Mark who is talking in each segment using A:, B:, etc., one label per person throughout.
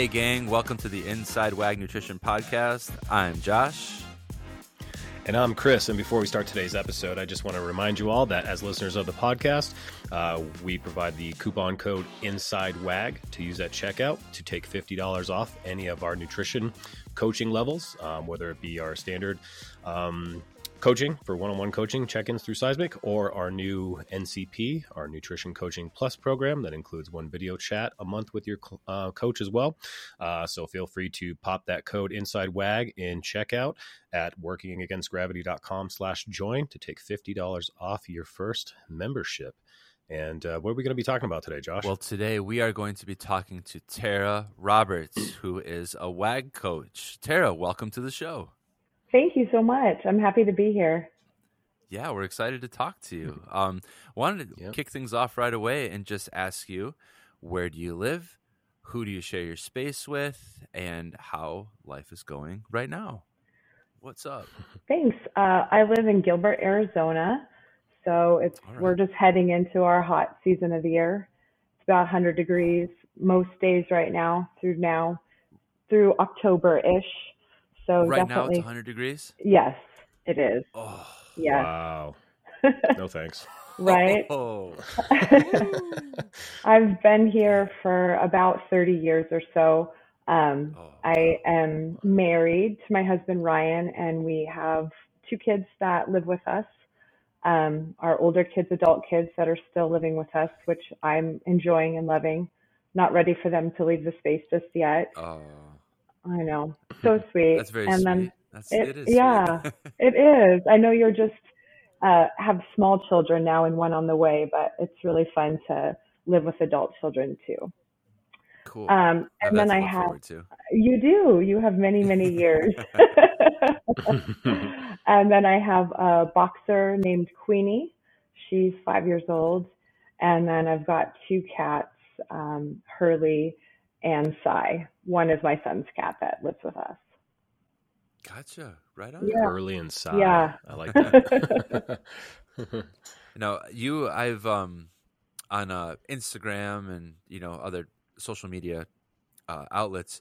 A: Hey, gang, welcome to the Inside WAG Nutrition Podcast. I'm Josh.
B: And I'm Chris. And before we start today's episode, I just want to remind you all that as listeners of the podcast, uh, we provide the coupon code InsideWAG to use at checkout to take $50 off any of our nutrition coaching levels, um, whether it be our standard um, coaching for one-on-one coaching check-ins through seismic or our new ncp our nutrition coaching plus program that includes one video chat a month with your uh, coach as well uh, so feel free to pop that code inside wag in checkout at workingagainstgravity.com slash join to take $50 off your first membership and uh, what are we going to be talking about today, Josh?
A: Well, today we are going to be talking to Tara Roberts, who is a WAG coach. Tara, welcome to the show.
C: Thank you so much. I'm happy to be here.
A: Yeah, we're excited to talk to you. Um, wanted to yep. kick things off right away and just ask you, where do you live? Who do you share your space with? And how life is going right now? What's up?
C: Thanks. Uh, I live in Gilbert, Arizona. So it's right. we're just heading into our hot season of the year. It's about 100 degrees most days right now through now through October ish. So
A: right
C: definitely,
A: now it's 100 degrees.
C: Yes, it is.
A: Oh,
C: yes.
B: wow. No thanks.
C: right.
A: Oh.
C: I've been here for about 30 years or so. Um, oh. I am married to my husband Ryan, and we have two kids that live with us. Um, our older kids, adult kids that are still living with us, which I'm enjoying and loving. Not ready for them to leave the space just yet.
A: Oh.
C: I know. So sweet.
A: That's very and sweet. Then That's,
C: it,
A: it is.
C: Yeah, it is. I know you're just uh, have small children now and one on the way, but it's really fun to live with adult children too.
A: Cool.
C: Um, and then I have you do. You have many many years. and then I have a boxer named Queenie. She's five years old, and then I've got two cats, um, Hurley and Sai. One is my son's cat that lives with us.
A: Gotcha. Right on.
C: Yeah.
B: Hurley and Sai.
C: Yeah.
B: I like that.
A: now, you, I've, um, on uh, Instagram and, you know, other social media uh, outlets,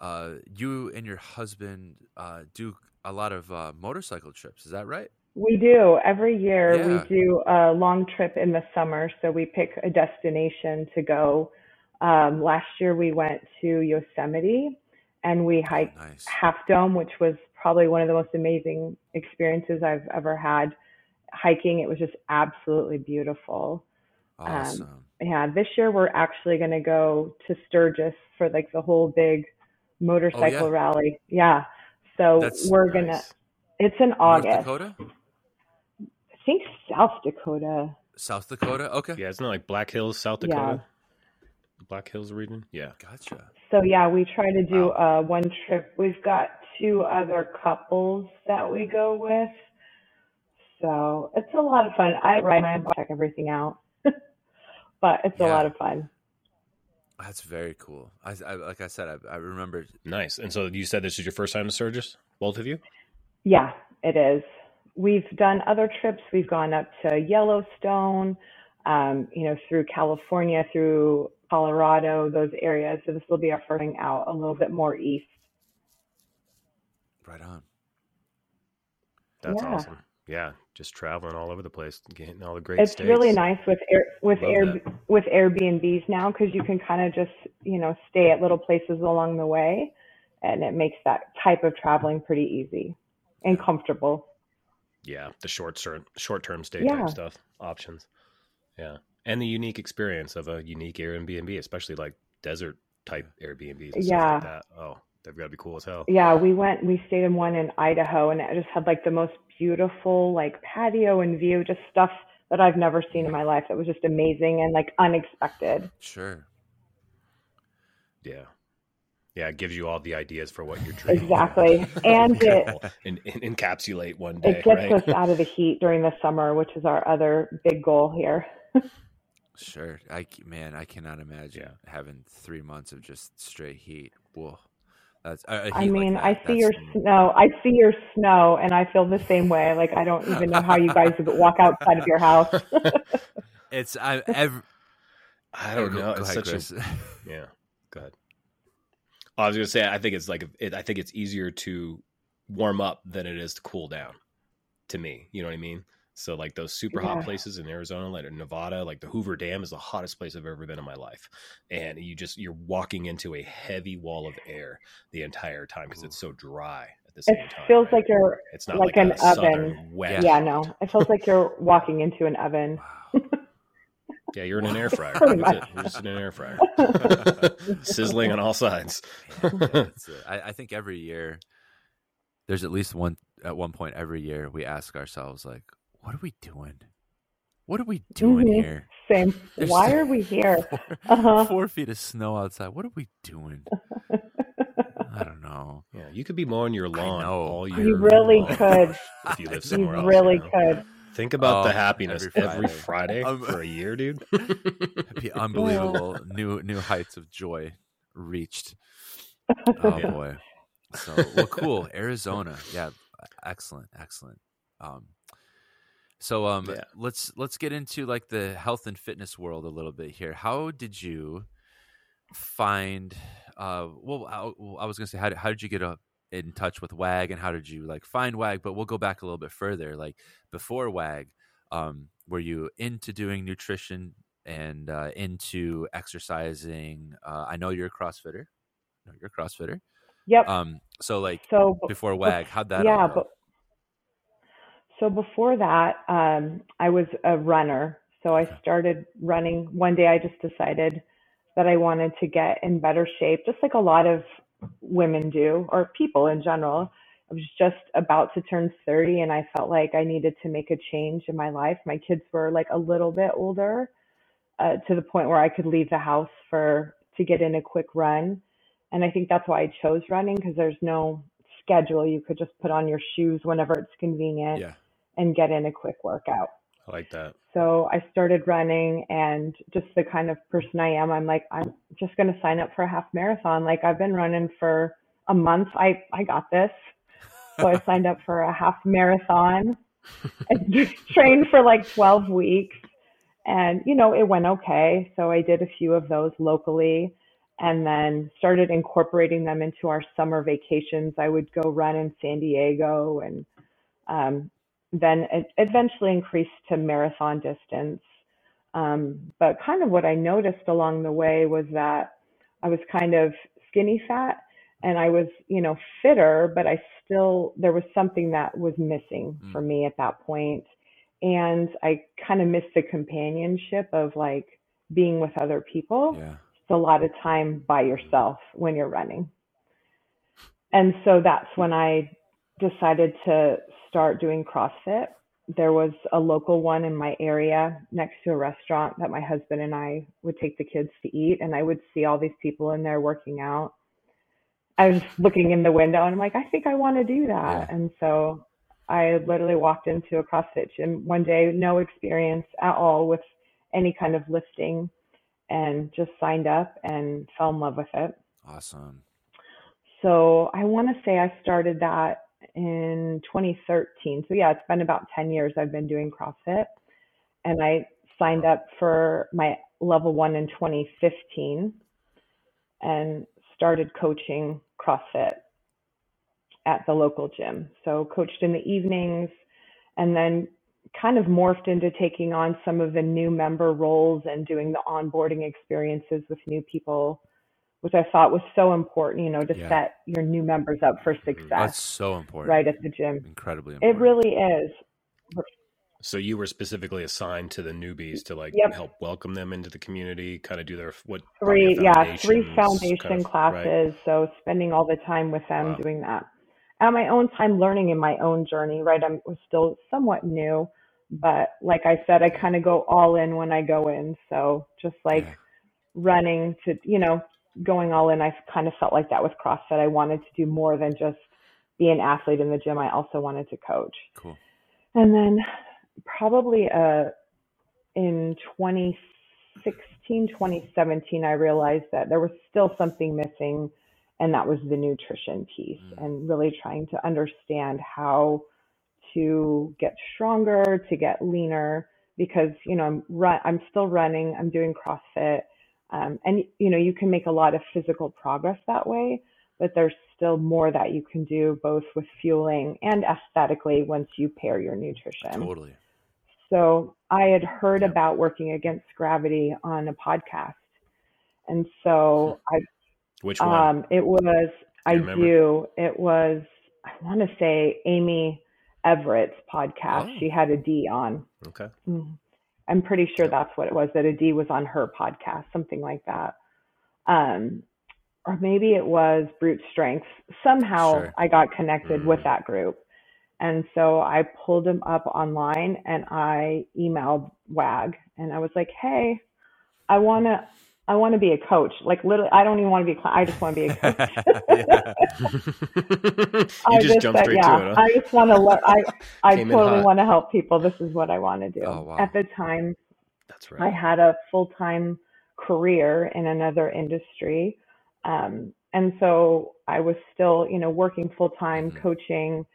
A: uh, you and your husband uh, do a lot of uh, motorcycle trips. Is that right?
C: We do. Every year
A: yeah.
C: we do a long trip in the summer. So we pick a destination to go um, last year we went to Yosemite and we oh, hiked
A: nice.
C: Half Dome, which was probably one of the most amazing experiences I've ever had hiking. It was just absolutely beautiful.
A: Awesome.
C: Um, yeah, this year we're actually going to go to Sturgis for like the whole big motorcycle
A: oh, yeah.
C: rally. Yeah. So
A: That's
C: we're going to, it's in August.
A: North Dakota?
C: I think South Dakota.
A: South Dakota? Okay.
B: Yeah, it's not like Black Hills, South Dakota. Yeah. Black Hills region? Yeah.
A: Gotcha.
C: So yeah, we try to do wow. uh, one trip. We've got two other couples that we go with. So it's a lot of fun. I write my check everything out, but it's yeah. a lot of fun.
A: That's very cool. I, I like I said, I, I, remember.
B: Nice. And so you said this is your first time to Sturgis, both of you?
C: Yeah, it is. We've done other trips. We've gone up to Yellowstone, um, you know, through California, through Colorado, those areas. So this will be our first thing out a little bit more east.
A: Right on.
B: That's yeah. awesome. Yeah, just traveling all over the place, getting all the great.
C: It's
B: states.
C: really nice with air, with
B: Love
C: air
B: that.
C: with Airbnbs now because you can kind of just you know stay at little places along the way, and it makes that type of traveling pretty easy and comfortable.
B: Yeah, the short term short term stay
C: Yeah.
B: type stuff options. Yeah, and the unique experience of a unique Airbnb, especially like desert type Airbnbs. And stuff
C: Yeah.
B: like that. Oh, they've got to be cool as hell.
C: Yeah, we went, we stayed in one in Idaho and it just had like the most beautiful like patio and view, just stuff that I've never seen in my life. That was just amazing and like unexpected.
A: Sure.
B: Yeah. Yeah, it gives you all the ideas for what you're drinking.
C: Exactly. And it,
B: and, and encapsulate one day,
C: it gets
B: right?
C: us out of the heat during the summer, which is our other big goal here.
A: Sure. I man, I cannot imagine
B: Yeah.
A: having three months of just straight heat. Whoa. That's a- a
C: I
A: heat like
C: mean,
A: that,
C: I see your
A: that's-
C: snow. I see your snow, and I feel the same way. Like I don't even know how you guys walk outside of your house.
A: It's I every,
B: I don't know.
A: go
B: It's
A: ahead,
B: such
A: Chris.
B: a yeah. Go ahead. I was gonna say I think it's like it, I think it's easier to warm up than it is to cool down. To me, you know what I mean. So like those super yeah. hot places in Arizona, like Nevada, like the Hoover Dam is the hottest place I've ever been in my life. And you just you're walking into a heavy wall of air the entire time because it's so dry at the same
C: it
B: time.
C: It feels right? like you're it's not like, like an oven. Wet. Yeah, no. It feels like you're walking into an oven.
B: Yeah, you're in an air fryer. You're just in an air fryer, sizzling on all sides.
A: I, I think every year there's at least one at one point every year we ask ourselves like, what are we doing? What are we doing mm-hmm. here?
C: Same. There's Why are we here?
A: Four, uh-huh. four feet of snow outside. What are we doing? I don't know.
B: Yeah, you could be mowing your lawn all year.
C: You really could. If you live somewhere you else, really you know? could.
B: Think about oh, the happiness every Friday, every Friday um, for a year, dude.
A: be unbelievable. new new heights of joy reached. Oh yeah. boy. So well, cool. Arizona, yeah, excellent, excellent. Um, so um, yeah. let's let's get into like the health and fitness world a little bit here. How did you find? Uh, well, I, I was gonna say, how did, how did you get a, in touch with WAG, and how did you like find WAG? But we'll go back a little bit further. Like before WAG, um, were you into doing nutrition and uh, into exercising? Uh, I know you're a CrossFitter. No, you're a CrossFitter.
C: Yep.
A: Um. So like so before WAG, how'd that?
C: Yeah, but so before that, um, I was a runner. So I started running. One day I just decided that I wanted to get in better shape, just like a lot of women do, or people in general. I was just about to turn 30 and I felt like I needed to make a change in my life. My kids were like a little bit older uh, to the point where I could leave the house for to get in a quick run. And I think that's why I chose running because there's no schedule. You could just put on your shoes whenever it's convenient. Yeah and get in a quick workout.
B: I like that.
C: So I started running and just the kind of person I am, I'm like, I'm just going to sign up for a half marathon. Like I've been running for a month. I, I got this. So I signed up for a half marathon and trained for like 12 weeks. And, you know, it went okay. So I did a few of those locally and then started incorporating them into our summer vacations. I would go run in San Diego and um, then it eventually increased to marathon distance. Um, but kind of what I noticed along the way was that I was kind of skinny fat and I was, you know, fitter, but I still, there was something that was missing mm. for me at that point. And I kind of missed the companionship of like being with other people. Yeah. It's a lot of time by yourself when you're running. And so that's when I decided to start doing CrossFit. There was a local one in my area next to a restaurant that my husband and I would take the kids to eat, and I would see all these people in there working out. I was looking in the window and I'm like, I think I want to do that. Yeah. And so I literally walked into a CrossFit gym one day, no experience at all with any kind of lifting, and just signed up and fell in love with it.
A: Awesome.
C: So I want to say I started that in 2013. So yeah, it's been about 10 years I've been doing CrossFit. And I signed up for my level one in 2015 and started coaching CrossFit at the local gym. So coached in the evenings and then kind of morphed into taking on some of the new member roles and doing the onboarding experiences with new people which I thought was so important, you know, to yeah. set your new members up for mm-hmm. success.
A: That's so important.
C: Right at the gym.
A: Incredibly important.
C: It really is.
B: So you were specifically assigned to the newbies to like yep. help welcome them into the community, kind of do their what
C: three yeah three foundation kind of, classes. Right? So spending all the time with them wow. doing that. At my own time, learning in my own journey. Right, I'm still somewhat new, but like I said, I kind of go all in when I go in. So just like yeah. running to you know going all in, I kind of felt like that with CrossFit. I wanted to do more than just be an athlete in the gym. I also wanted to coach.
A: Cool.
C: And then probably uh, in 2016, 2017, I realized that there was still something missing, and that was the nutrition piece, mm. and really trying to understand how to get stronger, to get leaner, because you know I'm run, I'm still running, I'm doing CrossFit Um, and you know, you can make a lot of physical progress that way, but there's still more that you can do both with fueling and aesthetically once you pair your nutrition.
A: Totally.
C: So I had heard about working against gravity on a podcast. And so I
B: which one?
C: Um, it was I do. It was I want to say Amy Everett's podcast. Oh. She had Adee on.
B: Okay.
C: Mm-hmm. I'm pretty sure that's what it was. That Adee was on her podcast, something like that. Um, or maybe it was Brute Strength. Somehow sure. I got connected mm-hmm. with that group. And so I pulled him up online and I emailed WAG and I was like, hey, I want to I want to be a coach. Like literally, I don't even want to be. I just want to be a coach.
B: I just, just said, yeah, it, huh?
C: I just want to. Le- I I totally want to help people. This is what I want to do. Oh, wow. At the time,
B: that's right.
C: I had a full time career in another industry, um, and so I was still, you know, working full time, mm-hmm. coaching,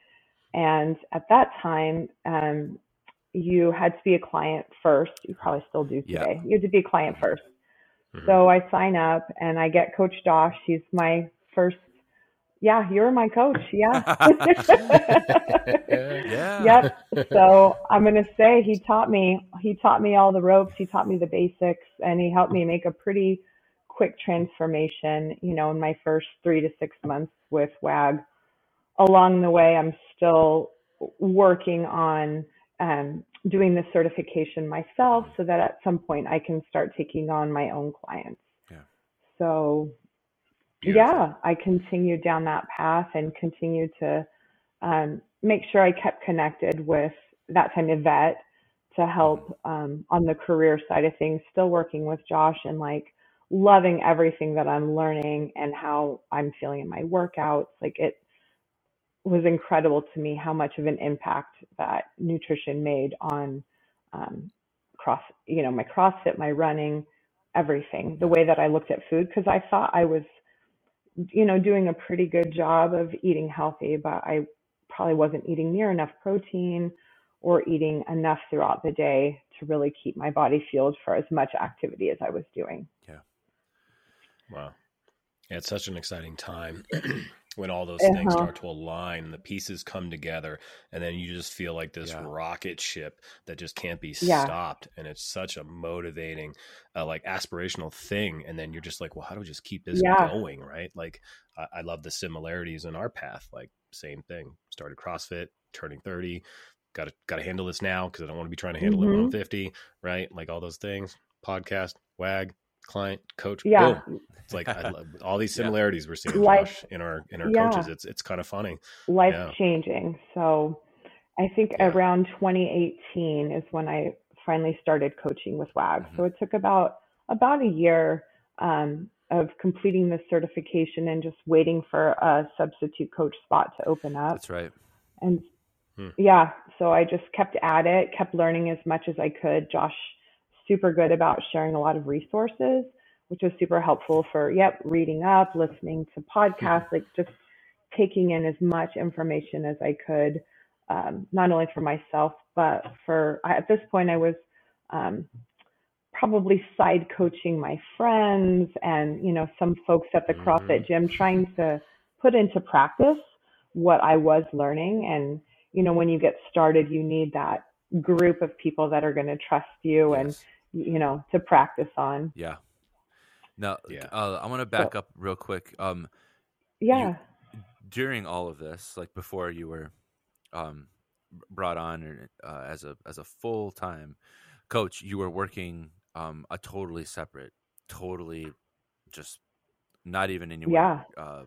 C: and at that time, um, you had to be a client first. You probably still do today. Yeah. You had to be a client first Mm-hmm. So I sign up and I get Coach Josh. He's my first. Yeah, you're my coach. Yeah.
A: yeah.
C: Yep. So I'm gonna say he taught me. He taught me all the ropes. He taught me the basics, and he helped me make a pretty quick transformation. You know, in my first three to six months with WAG. Along the way, I'm still working on um, doing the certification myself so that at some point I can start taking on my own clients.
A: Yeah.
C: So, Beautiful. yeah, I continued down that path and continued to um, make sure I kept connected with that time vet to help mm-hmm. um, on the career side of things, still working with Josh and like loving everything that I'm learning and how I'm feeling in my workouts. Like it, was incredible to me how much of an impact that nutrition made on um, cross, you know, my CrossFit, my running, everything. The way that I looked at food because I thought I was, you know, doing a pretty good job of eating healthy, but I probably wasn't eating near enough protein or eating enough throughout the day to really keep my body fueled for as much activity as I was doing.
A: Yeah.
B: Wow. Yeah, it's such an exciting time. when all those uh-huh. things start to align and the pieces come together and then you just feel like this yeah. rocket ship that just can't be yeah. stopped and it's such a motivating uh, like aspirational thing and then you're just like well how do we just keep this yeah. going right like I-, I love the similarities in our path like same thing started crossfit turning 30 got to got to handle this now because i don't want to be trying to handle mm-hmm. it when i'm 50 right like all those things podcast wag client coach
C: yeah boom.
B: it's like love, all these similarities yeah. we're seeing life, in our in our yeah. coaches it's it's kind of funny
C: life yeah. changing so i think around 2018 is when i finally started coaching with wag mm-hmm. so it took about about a year um, of completing the certification and just waiting for a substitute coach spot to open up
A: that's right
C: and hmm. yeah so i just kept at it kept learning as much as i could josh super good about sharing a lot of resources, which was super helpful for, yep, reading up, listening to podcasts, like just taking in as much information as I could, um, not only for myself, but for, at this point, I was um, probably side coaching my friends and, you know, some folks at the CrossFit mm-hmm. gym trying to put into practice what I was learning. And, you know, when you get started, you need that group of people that are going to trust you yes. and you know to practice on
A: yeah now yeah. Uh, i want to back so, up real quick um
C: yeah
A: you, during all of this like before you were um brought on uh, as a as a full-time coach you were working um a totally separate totally just not even in your
C: yeah.
A: uh,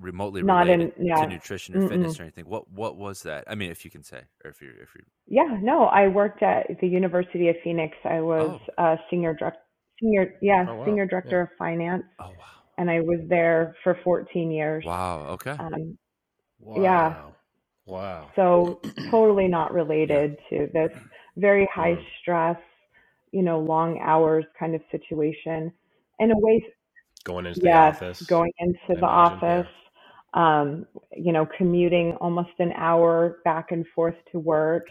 A: remotely not related in, yeah. to nutrition or Mm-mm. fitness or anything. What what was that? I mean, if you can say, or if you're if you're
C: yeah, no, I worked at the University of Phoenix. I was oh. a senior director, senior yeah, oh, wow. senior director yeah. of finance.
A: Oh wow!
C: And I was there for 14 years.
A: Wow. Okay.
C: Um,
B: wow.
C: Yeah.
B: Wow.
C: So totally not related yeah. to this very high mm. stress, you know, long hours kind of situation. In a way,
B: going into the office.
C: Going into I the imagine, office. Yeah um, you know, commuting almost an hour back and forth to work.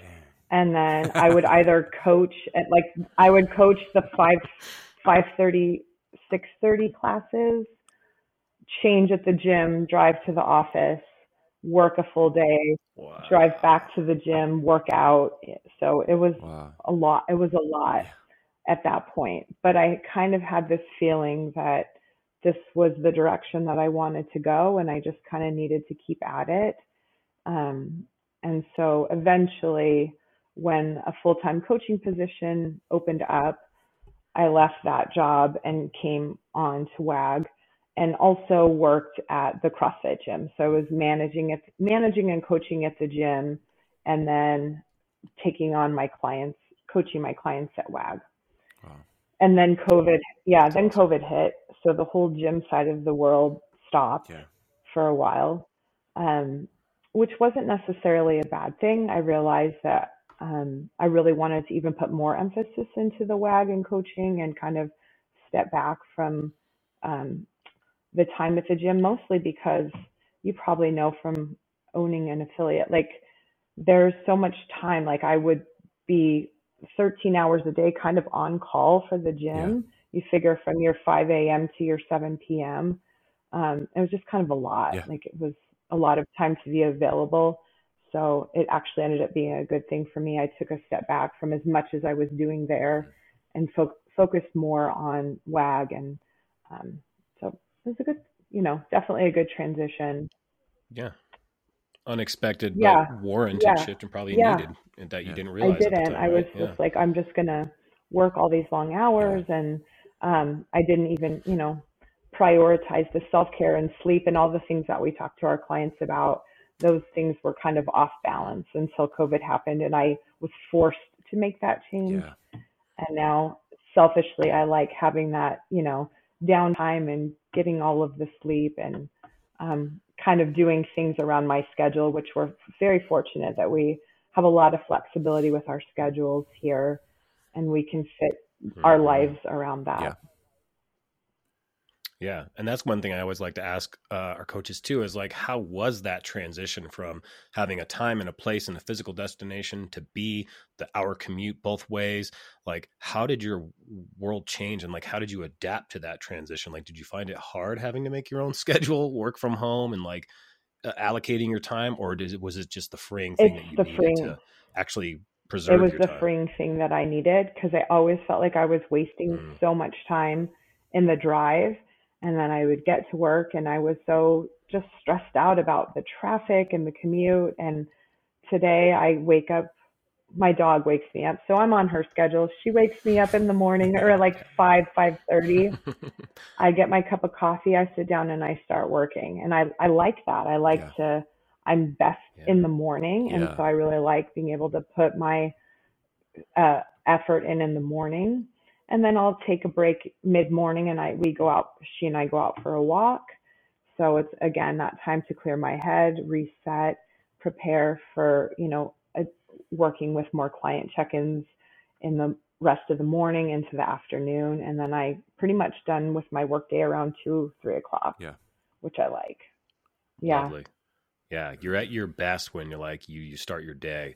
C: And then I would either coach at like I would coach the five five thirty, six thirty classes, change at the gym, drive to the office, work a full day, wow. drive back to the gym, work out. So it was wow. a lot. It was a lot at that point. But I kind of had this feeling that this was the direction that I wanted to go, and I just kind of needed to keep at it. Um, and so eventually, when a full time coaching position opened up, I left that job and came on to WAG and also worked at the CrossFit gym. So I was managing it, managing and coaching at the gym, and then taking on my clients, coaching my clients at WAG. Wow. And then COVID, yeah, then COVID hit. So the whole gym side of the world stopped yeah. for a while, um, which wasn't necessarily a bad thing. I realized that um, I really wanted to even put more emphasis into the WAG and coaching and kind of step back from um, the time at the gym, mostly because you probably know from owning an affiliate, like there's so much time. Like I would be 13 hours a day kind of on call for the gym. Yeah. You figure from your 5 a.m. to your 7 p.m. Um, it was just kind of a lot. Yeah. Like it was a lot of time to be available. So it actually ended up being a good thing for me. I took a step back from as much as I was doing there and fo- focused more on WAG and um, it was a good, you know, definitely a good transition.
B: Yeah. Unexpected, yeah. but warranted yeah. shift and probably yeah. needed and that you didn't realize.
C: I didn't. Time, I was right? just like, I'm just going to work all these long hours. And um, I didn't even, you know, prioritize the self care and sleep and all the things that we talk to our clients about. Those things were kind of off balance until COVID happened. And I was forced to make that change. And now selfishly, I like having that, you know, downtime and getting all of the sleep and um, kind of doing things around my schedule, which we're very fortunate that we have a lot of flexibility with our schedules here and we can fit mm-hmm. our lives around that.
B: Yeah. Yeah, and that's one thing I always like to ask uh, our coaches too is like, how was that transition from having a time and a place and a physical destination to be the hour commute both ways? Like, how did your world change, and like, how did you adapt to that transition? Like, did you find it hard having to make your own schedule, work from home, and like uh, allocating your time, or did it, was it just the freeing thing it's that you needed freeing. to actually preserve?
C: It was the
B: time?
C: freeing thing that I needed because I always felt like I was wasting mm. so much time in the drive and then I would get to work and I was so just stressed out about the traffic and the commute. And today I wake up, my dog wakes me up. So I'm on her schedule. She wakes me up in the morning or like 5, 5.30. I get my cup of coffee. I sit down and I start working. And I, I like that. I like yeah. to, I'm best yeah. in the morning. And yeah. so I really like being able to put my uh, effort in in the morning and then I'll take a break mid morning and I we go out she and I go out for a walk. So it's again that time to clear my head, reset, prepare for, you know, a, working with more client check-ins in the rest of the morning into the afternoon and then I pretty much done with my workday around two, three o'clock.
B: Yeah.
C: Which I like. Yeah.
B: Lovely. Yeah. You're at your best when you're like you you start your day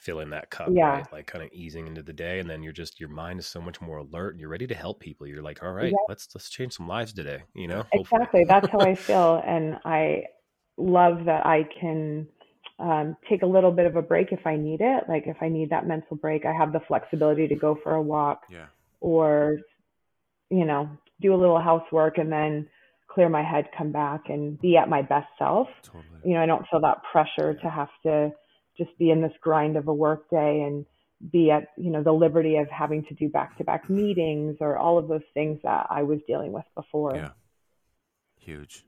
B: filling that cup,
C: yeah.
B: right? Like kind of easing into the day, and then you're just your mind is so much more alert, and you're ready to help people. You're like, all right, yeah. let's let's change some lives today. You know,
C: exactly. That's how I feel, and I love that I can um, take a little bit of a break if I need it. Like if I need that mental break, I have the flexibility to go for a walk,
B: yeah.
C: or you know, do a little housework, and then clear my head, come back, and be at my best self. Totally. You know, I don't feel that pressure to have to just be in this grind of a work day and be at you know the liberty of having to do back to back meetings or all of those things that I was dealing with before.
B: Yeah. Huge.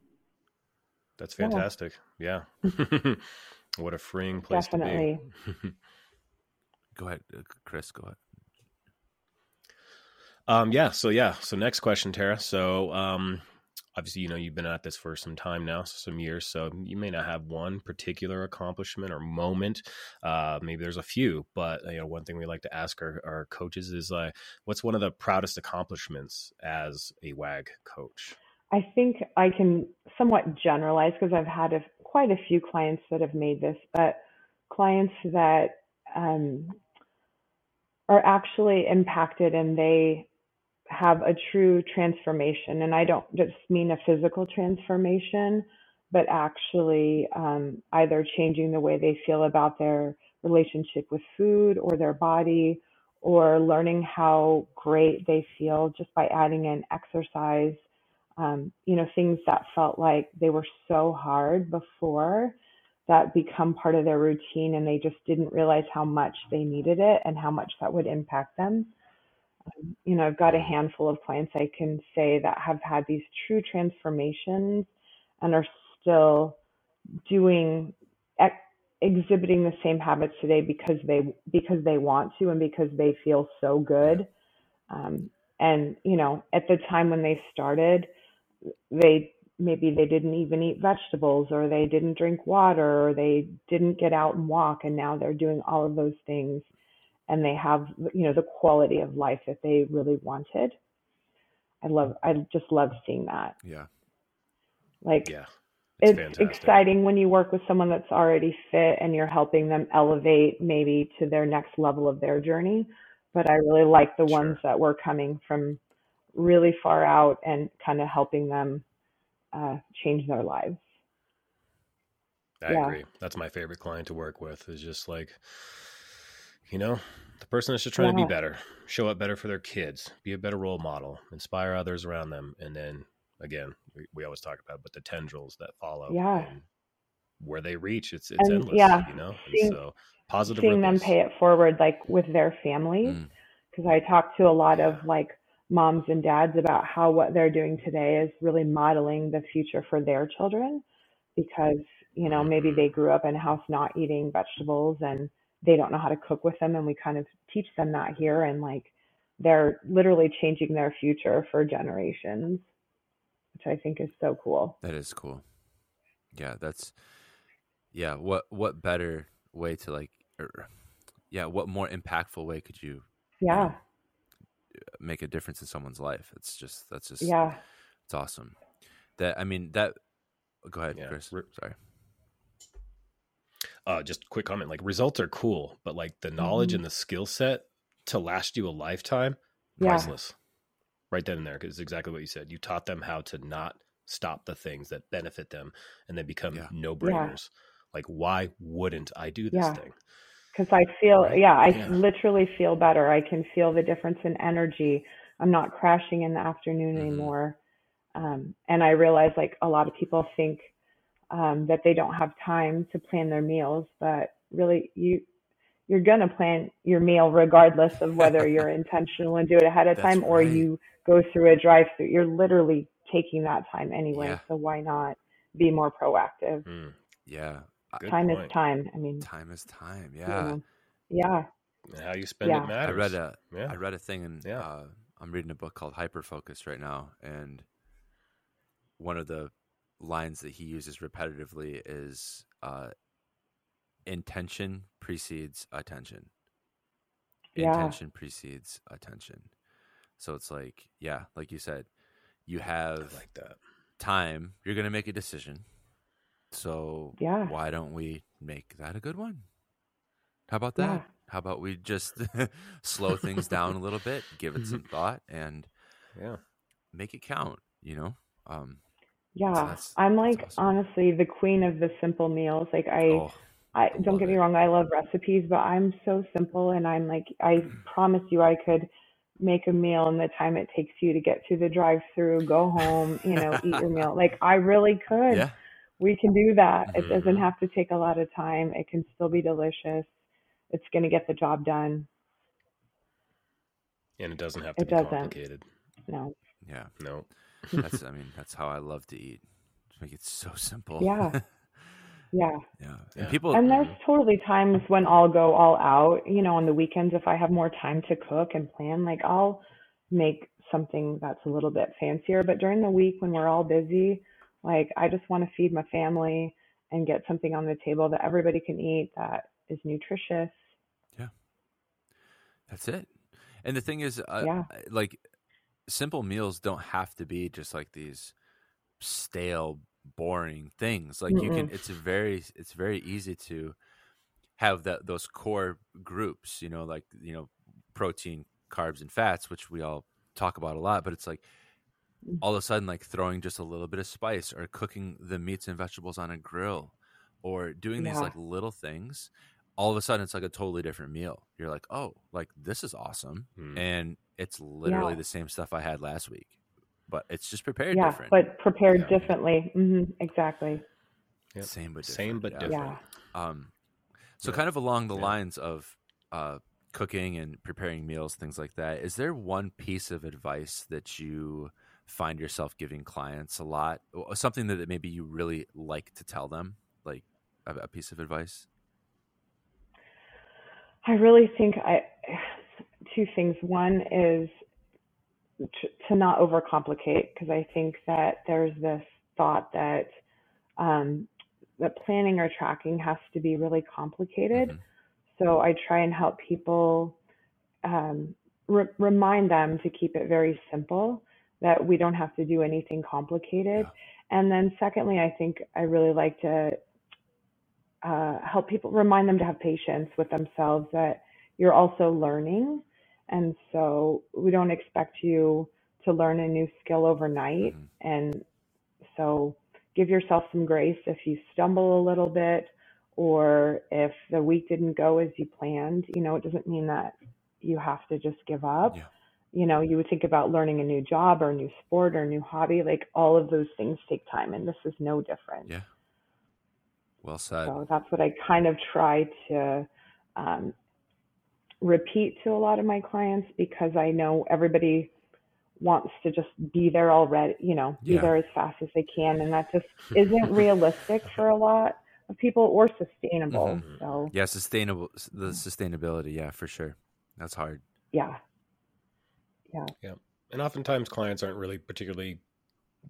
B: That's fantastic. Yeah. yeah. what a freeing place
C: Definitely.
B: to
A: be. go ahead, uh, Chris, go ahead.
B: Um, yeah. So yeah. So next question, Tara. So, um, obviously you know you've been at this for some time now some years so you may not have one particular accomplishment or moment uh, maybe there's a few but you know one thing we like to ask our, our coaches is uh, what's one of the proudest accomplishments as a wag coach?
C: I think i can somewhat generalize because i've had a, quite a few clients that have made this but clients that um, are actually impacted and they have a true transformation. And I don't just mean a physical transformation, but actually um, either changing the way they feel about their relationship with food or their body, or learning how great they feel just by adding in exercise. Um, you know, things that felt like they were so hard before that become part of their routine and they just didn't realize how much they needed it and how much that would impact them. Um, you know, I've got a handful of clients I can say that have had these true transformations and are still doing ex- exhibiting the same habits today because they because they want to and because they feel so good. Um, and you know, at the time when they started, they maybe they didn't even eat vegetables or they didn't drink water or they didn't get out and walk and now they're doing all of those things and they have you know the quality of life that they really wanted i love i just love seeing that
A: yeah
C: like
B: yeah
C: it's, it's exciting when you work with someone that's already fit and you're helping them elevate maybe to their next level of their journey but i really like the sure. ones that were coming from really far out and kind of helping them uh, change their lives.
B: I yeah. agree. That's my favorite client to work with. Is just like, you know, the person is just trying yeah. to be better, show up better for their kids, be a better role model, inspire others around them, and then again, we, we always talk about, but the tendrils that follow,
C: yeah,
B: where they reach, it's it's and, endless,
C: yeah.
B: you know. Seeing, so positive,
C: seeing
B: ripples.
C: them pay it forward, like with their families, because mm. I talk to a lot of like moms and dads about how what they're doing today is really modeling the future for their children because you know maybe they grew up in a house not eating vegetables and they don't know how to cook with them and we kind of teach them that here and like they're literally changing their future for generations which i think is so cool
A: that is cool yeah that's yeah what what better way to like er, yeah what more impactful way could you
C: yeah
A: you know, make a difference in someone's life. It's just that's just
C: yeah,
A: it's awesome. That I mean that. Go ahead, yeah. Chris. Sorry.
B: Uh, just quick comment. Like results are cool, but like the knowledge mm-hmm. and the skill set to last you a lifetime, priceless. Yeah. Right then and there, because exactly what you said. You taught them how to not stop the things that benefit them, and they become yeah. no brainers. Yeah. Like, why wouldn't I do this thing?
C: because I feel, right. yeah, I yeah. literally feel better. I can feel the difference in energy. I'm not crashing in the afternoon mm-hmm. anymore. Um, and I realize like a lot of people think um, that they don't have time to plan their meals, but really you you're gonna plan your meal regardless of whether you're intentional and do it ahead of That's time or right. you go through a drive-through. You're literally taking that time anyway, yeah. so why not be more proactive?
A: Mm. Yeah,
C: Good time point. is time. I mean,
A: time is time. Yeah. You know,
C: yeah.
B: How you spend yeah. it matters.
A: I read a yeah. I read a thing and yeah. Uh, I'm reading a book called Hyper Focus right now, and one of the lines that he uses repetitively is uh, intention precedes attention. Yeah. Intention precedes attention. So it's like, yeah, like you said, you have
B: like that
A: time. You're going to make a decision. So yeah. why don't we make that a good one? How about that? Yeah. How about we just slow things down a little bit, give it some thought, and
B: yeah,
A: make it count. You know. Um,
C: yeah, so that's, I'm like awesome. honestly the queen of the simple meals. Like I, oh, I, I don't get me wrong, I love recipes, but I'm so simple, and I'm like I promise you, I could make a meal in the time it takes you to get to the drive-through, go home, you know, eat your meal. Like I really could.
A: Yeah
C: we can do that. Mm-hmm. It doesn't have to take a lot of time. It can still be delicious. It's going to get the job done.
B: And it doesn't have to it be doesn't. complicated.
C: No.
A: Yeah.
B: No.
A: That's I mean, that's how I love to eat. Just make it so simple.
C: Yeah. Yeah.
A: Yeah. And people
C: And there's totally times when I'll go all out, you know, on the weekends if I have more time to cook and plan, like I'll make something that's a little bit fancier, but during the week when we're all busy, like, I just want to feed my family and get something on the table that everybody can eat that is nutritious.
A: Yeah. That's it. And the thing is, uh, yeah. like, simple meals don't have to be just like these stale, boring things. Like, Mm-mm. you can, it's very, it's very easy to have that, those core groups, you know, like, you know, protein, carbs, and fats, which we all talk about a lot, but it's like mm. all of a sudden like throwing just a little bit of spice or cooking the meats and vegetables on a grill or doing yeah. these like little things all of a sudden it's like a totally different meal you're like oh like this is awesome hmm. and it's literally yeah. the same stuff i had last week but it's just prepared yeah, different
C: but prepared yeah. differently mm-hmm, exactly
A: yep. same but different.
B: same but different yeah. um
A: so kind of along the lines of uh cooking and preparing meals things like that is there one piece of advice that you find yourself giving clients a lot something that maybe you really like to tell them like a, a piece of advice
C: I really think I two things. One is to, to not overcomplicate because I think that there's this thought that um, that planning or tracking has to be really complicated. Mm-hmm. So I try and help people um, re- remind them to keep it very simple. That we don't have to do anything complicated. Yeah. And then secondly, I think I really like to uh, help people remind them to have patience with themselves that you're also learning. And so we don't expect you to learn a new skill overnight. Mm-hmm. And so give yourself some grace if you stumble a little bit or if the week didn't go as you planned. You know, it doesn't mean that you have to just give up. Yeah. You know, you would think about learning a new job or a new sport or a new hobby. Like all of those things take time, and this is no different.
A: Yeah. Well said.
C: So that's what I kind of try to um, repeat to a lot of my clients because I know everybody wants to just be there already, you know, be yeah. there as fast as they can. And that just isn't realistic for a lot of people or sustainable. Mm-hmm. So,
A: yeah, sustainable, the sustainability. Yeah, for sure. That's hard.
C: Yeah. Yeah.
B: Yeah. And oftentimes clients aren't really particularly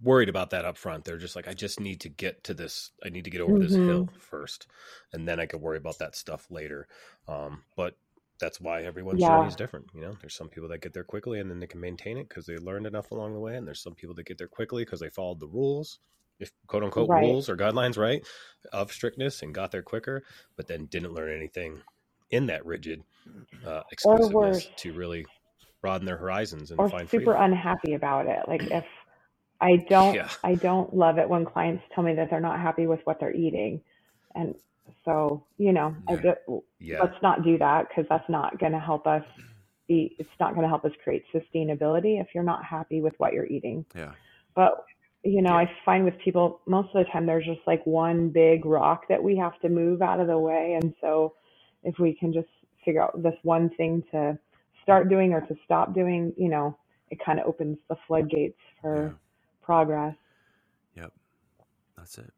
B: worried about that up front. They're just like, I just need to get to this. I need to get over mm-hmm. this hill first, and then I can worry about that stuff later. Um, but that's why everyone's yeah. journey is different. You know, there's some people that get there quickly and then they can maintain it because they learned enough along the way, and there's some people that get there quickly because they followed the rules, if quote unquote right. rules or guidelines, right, of strictness and got there quicker, but then didn't learn anything in that rigid uh, exclusiveness to really broaden their horizons and
C: or
B: find
C: super
B: freedom.
C: unhappy about it. Like if I don't yeah. I don't love it when clients tell me that they're not happy with what they're eating. And so, you know, yeah. Just, yeah. let's not do that because that's not going to help us be it's not going to help us create sustainability if you're not happy with what you're eating.
A: Yeah.
C: But you know, I find with people most of the time there's just like one big rock that we have to move out of the way and so if we can just figure out this one thing to start doing or to stop doing, you know, it kind of opens the floodgates for progress.
A: Yep. That's it.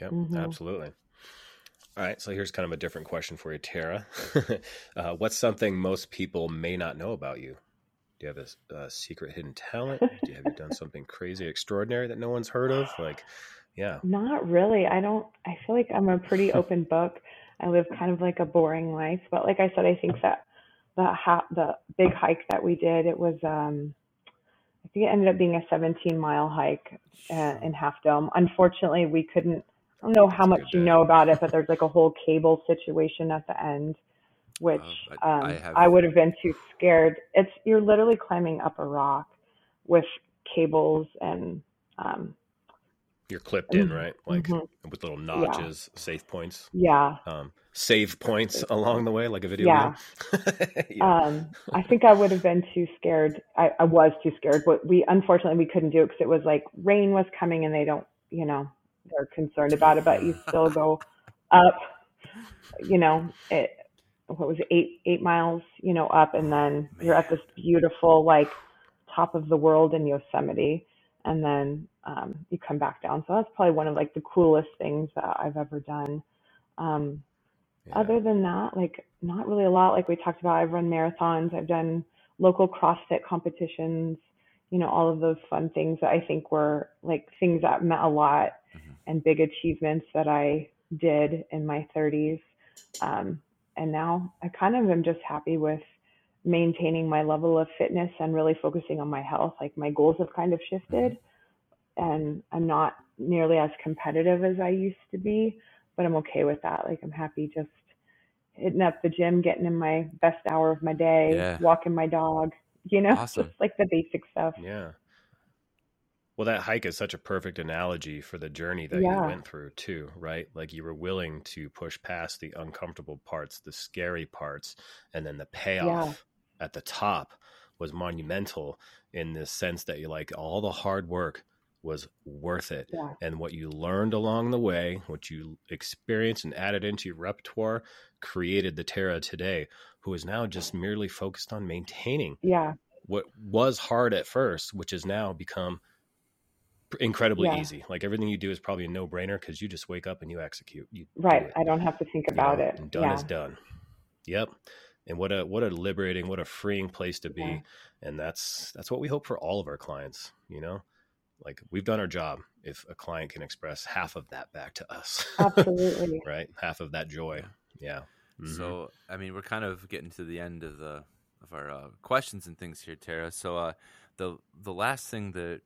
B: Yep, mm-hmm. absolutely. All right, so here's kind of a different question for you, Tara. uh, what's something most people may not know about you? Do you have a, a secret hidden talent? Do you, have you done something crazy, extraordinary that no one's heard of? Like, yeah.
C: Not really. I don't. I feel like I'm a pretty open book. I live kind of like a boring life, but like I said, I think that the ha- the big hike that we did, it was um I think it ended up being a 17 mile hike uh, in Half Dome. Unfortunately, we couldn't. I don't know how much you know about it, but there's like a whole cable situation at the end, which uh, I, um, I, I would have been too scared. It's you're literally climbing up a rock with cables and um,
B: you're clipped in, right? Like mm-hmm. with little notches, yeah. safe points.
C: Yeah.
B: Um, save points along the way, like a video
C: yeah. yeah. Um, I think I would have been too scared. I, I was too scared, but we unfortunately we couldn't do it because it was like rain was coming and they don't, you know, they're concerned about it. But you still go up, you know, it. What was it, eight eight miles, you know, up, and then Man. you're at this beautiful like top of the world in Yosemite, and then um, you come back down. So that's probably one of like the coolest things that I've ever done. Um, yeah. Other than that, like not really a lot. Like we talked about, I've run marathons, I've done local CrossFit competitions, you know, all of those fun things that I think were like things that meant a lot mm-hmm. and big achievements that I did in my 30s. Um, and now I kind of am just happy with maintaining my level of fitness and really focusing on my health. Like my goals have kind of shifted. And I'm not nearly as competitive as I used to be but I'm okay with that. Like I'm happy just hitting up the gym, getting in my best hour of my day, yeah. walking my dog, you know,
A: awesome.
C: just like the basic stuff.
B: Yeah. Well, that hike is such a perfect analogy for the journey that yeah. you went through, too, right? Like you were willing to push past the uncomfortable parts, the scary parts, and then the payoff yeah. at the top was monumental in the sense that you like all the hard work was worth it.
C: Yeah.
B: And what you learned along the way, what you experienced and added into your repertoire, created the Tara today, who is now just merely focused on maintaining
C: yeah.
B: what was hard at first, which has now become incredibly yeah. easy. Like everything you do is probably a no brainer because you just wake up and you execute. You
C: right. Do I don't have to think about you know, it.
B: And done
C: yeah.
B: is done. Yep. And what a what a liberating, what a freeing place to be. Yeah. And that's that's what we hope for all of our clients, you know? Like we've done our job if a client can express half of that back to us.
C: Absolutely.
B: right? Half of that joy. Yeah.
A: Mm-hmm. So, I mean, we're kind of getting to the end of the of our uh, questions and things here, Tara. So, uh, the the last thing that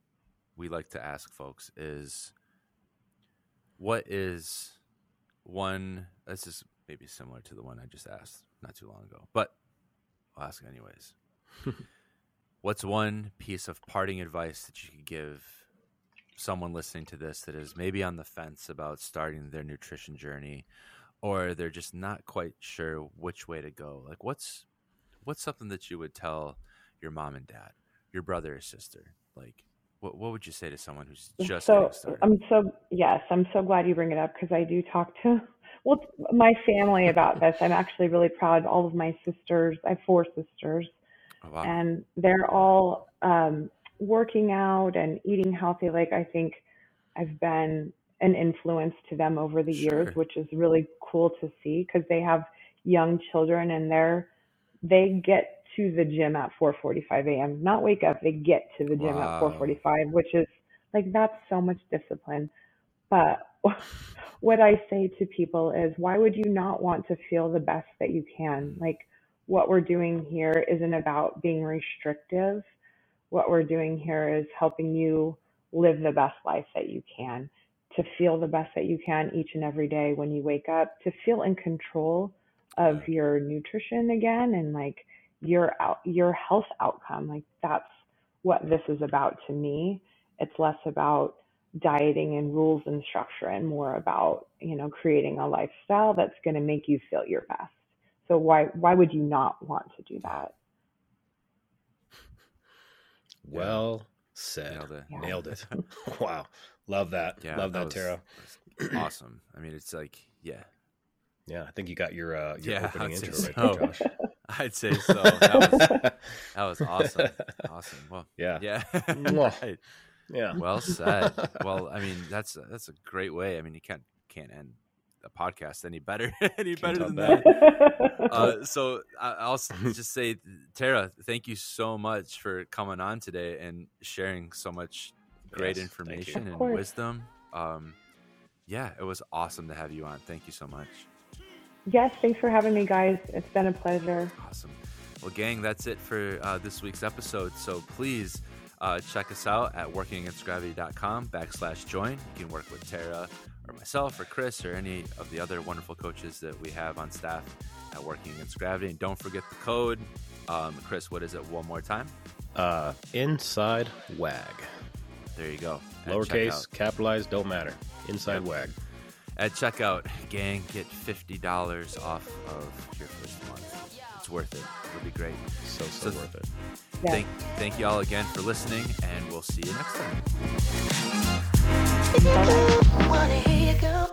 A: we like to ask folks is what is one this is maybe similar to the one I just asked not too long ago, but I'll ask anyways. What's one piece of parting advice that you could give someone listening to this that is maybe on the fence about starting their nutrition journey or they're just not quite sure which way to go? Like what's what's something that you would tell your mom and dad, your brother or sister? Like what What would you say to someone who's just
C: so? I'm so yes, I'm so glad you bring it up because I do talk to well my family about this. I'm actually really proud. All of my sisters, I have four sisters,
A: oh, wow.
C: and they're all um, working out and eating healthy. Like I think I've been an influence to them over the sure. years, which is really cool to see because they have young children and they're they get to the gym at 4:45 a.m. Not wake up, they get to the gym wow. at 4:45, which is like that's so much discipline. But what I say to people is why would you not want to feel the best that you can? Like what we're doing here isn't about being restrictive. What we're doing here is helping you live the best life that you can, to feel the best that you can each and every day when you wake up, to feel in control of your nutrition again and like your out your health outcome. Like that's what this is about to me. It's less about dieting and rules and structure and more about you know creating a lifestyle that's going to make you feel your best. So why why would you not want to do that
B: well said nailed it, nailed it. wow love that yeah, love that, that was, tara
A: awesome i mean it's like yeah
B: yeah i think you got your uh your
A: yeah,
B: opening intro
A: so.
B: right there josh
A: I'd say so. That was, that was awesome. Awesome. Well,
B: yeah,
A: yeah,
B: right. yeah.
A: Well said. Well, I mean, that's that's a great way. I mean, you can't can't end a podcast any better any can't better than that. that. Uh, so I'll just say, Tara, thank you so much for coming on today and sharing so much great yes, information and wisdom. Um, yeah, it was awesome to have you on. Thank you so much.
C: Yes, thanks for having me, guys. It's been a pleasure.
A: Awesome. Well, gang, that's it for uh, this week's episode. So please uh, check us out at workingagainstgravity.com backslash join. You can work with Tara or myself or Chris or any of the other wonderful coaches that we have on staff at Working Against Gravity. And don't forget the code. Um, Chris, what is it one more time?
B: Uh, inside WAG.
A: There you go.
B: Lowercase, capitalized, don't matter. Inside yep. WAG
A: at checkout, gang, get $50 off of your first month. It's worth it. It'll be great.
B: So, so, so worth it.
A: Yeah. Thank, thank you all again for listening, and we'll see you next time. Bye.